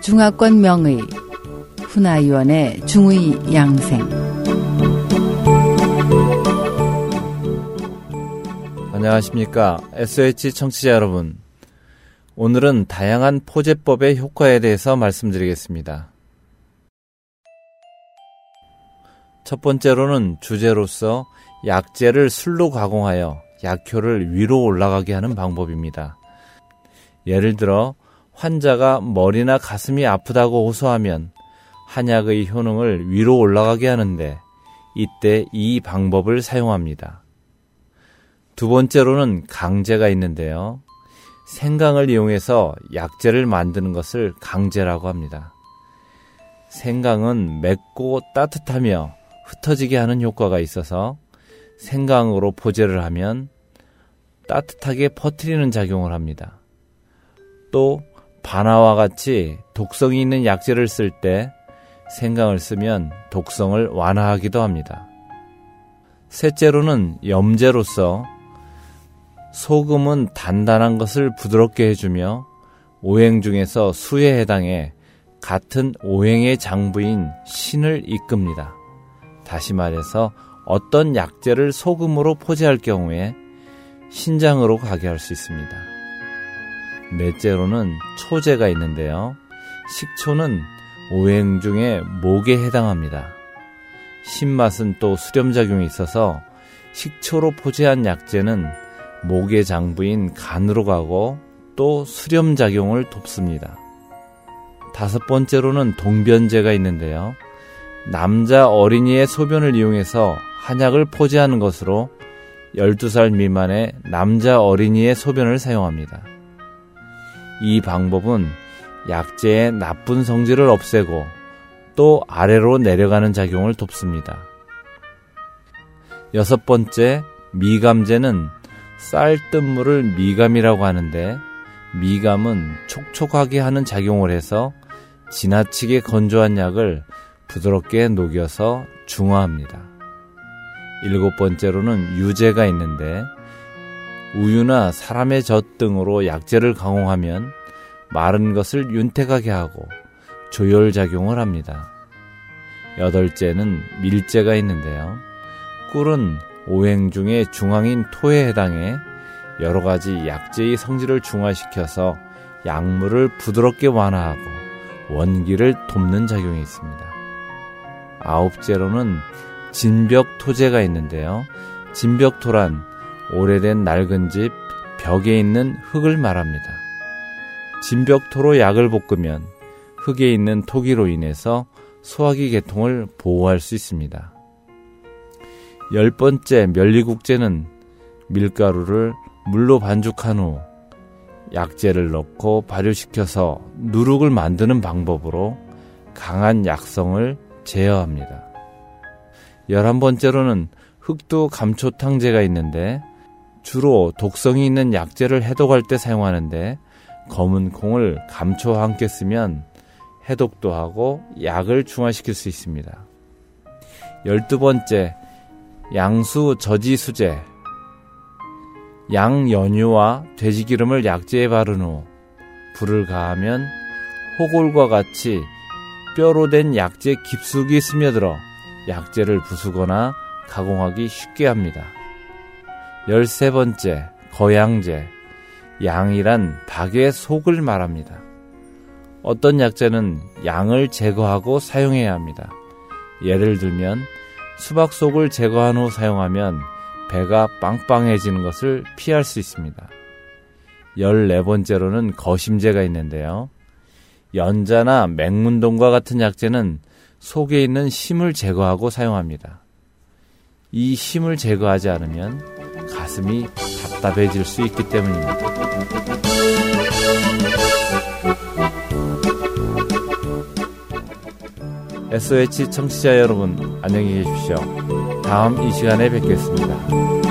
중화권 명의 훈아위원의 중의 양생. 안녕하십니까. SH 청취자 여러분. 오늘은 다양한 포제법의 효과에 대해서 말씀드리겠습니다. 첫 번째로는 주제로서 약재를 술로 가공하여 약효를 위로 올라가게 하는 방법입니다. 예를 들어 환자가 머리나 가슴이 아프다고 호소하면 한약의 효능을 위로 올라가게 하는데 이때 이 방법을 사용합니다. 두 번째로는 강제가 있는데요. 생강을 이용해서 약재를 만드는 것을 강제라고 합니다. 생강은 맵고 따뜻하며 흩어지게 하는 효과가 있어서 생강으로 포제를 하면 따뜻하게 퍼뜨리는 작용을 합니다. 또 바나와 같이 독성이 있는 약재를 쓸 때 생강을 쓰면 독성을 완화하기도 합니다. 셋째로는 염제로서 소금은 단단한 것을 부드럽게 해주며 오행 중에서 수에 해당해 같은 오행의 장부인 신을 이끕니다. 다시 말해서 어떤 약재를 소금으로 포제할 경우에 신장으로 가게 할 수 있습니다. 넷째로는 초제가 있는데요. 식초는 오행 중에 목에 해당합니다. 신맛은 또 수렴작용이 있어서 식초로 포제한 약재는 목의 장부인 간으로 가고 또 수렴작용을 돕습니다. 다섯 번째로는 동변제가 있는데요. 남자 어린이의 소변을 이용해서 한약을 포제하는 것으로 12살 미만의 남자 어린이의 소변을 사용합니다. 이 방법은 약재의 나쁜 성질을 없애고 또 아래로 내려가는 작용을 돕습니다. 여섯 번째, 미감제는 쌀뜨물을 미감이라고 하는데 미감은 촉촉하게 하는 작용을 해서 지나치게 건조한 약을 부드럽게 녹여서 중화합니다. 일곱 번째로는 유제가 있는데 우유나 사람의 젖 등으로 약재를 강홍하면 마른 것을 윤택하게 하고 조혈작용을 합니다. 여덟째는 밀제가 있는데요. 꿀은 오행 중에 중앙인 토에 해당해 여러 가지 약재의 성질을 중화시켜서 약물을 부드럽게 완화하고 원기를 돕는 작용이 있습니다. 아홉째로는 진벽토제가 있는데요. 진벽토란 오래된 낡은 집 벽에 있는 흙을 말합니다. 진벽토로 약을 볶으면 흙에 있는 토기로 인해서 소화기 계통을 보호할 수 있습니다. 열 번째 멸리국제는 밀가루를 물로 반죽한 후 약재를 넣고 발효시켜서 누룩을 만드는 방법으로 강한 약성을 제어합니다. 열한 번째로는 흑도 감초탕제가 있는데 주로 독성이 있는 약재를 해독할 때 사용하는데 검은 콩을 감초와 함께 쓰면 해독도 하고 약을 중화시킬 수 있습니다. 열두 번째, 양수 저지 수제. 양 연유와 돼지기름을 약재에 바른 후 불을 가하면 호골과 같이 뼈로 된 약재 깊숙이 스며들어 약재를 부수거나 가공하기 쉽게 합니다. 열세 번째, 거양제. 양이란 닭의 속을 말합니다. 어떤 약재는 양을 제거하고 사용해야 합니다. 예를 들면 수박 속을 제거한 후 사용하면 배가 빵빵해지는 것을 피할 수 있습니다. 열네 번째로는 거심제가 있는데요. 연자나 맹문동과 같은 약재는 속에 있는 심을 제거하고 사용합니다. 이 심을 제거하지 않으면 가슴이 답답해질 수 있기 때문입니다. SOH 청취자 여러분, 안녕히 계십시오. 다음 이 시간에 뵙겠습니다.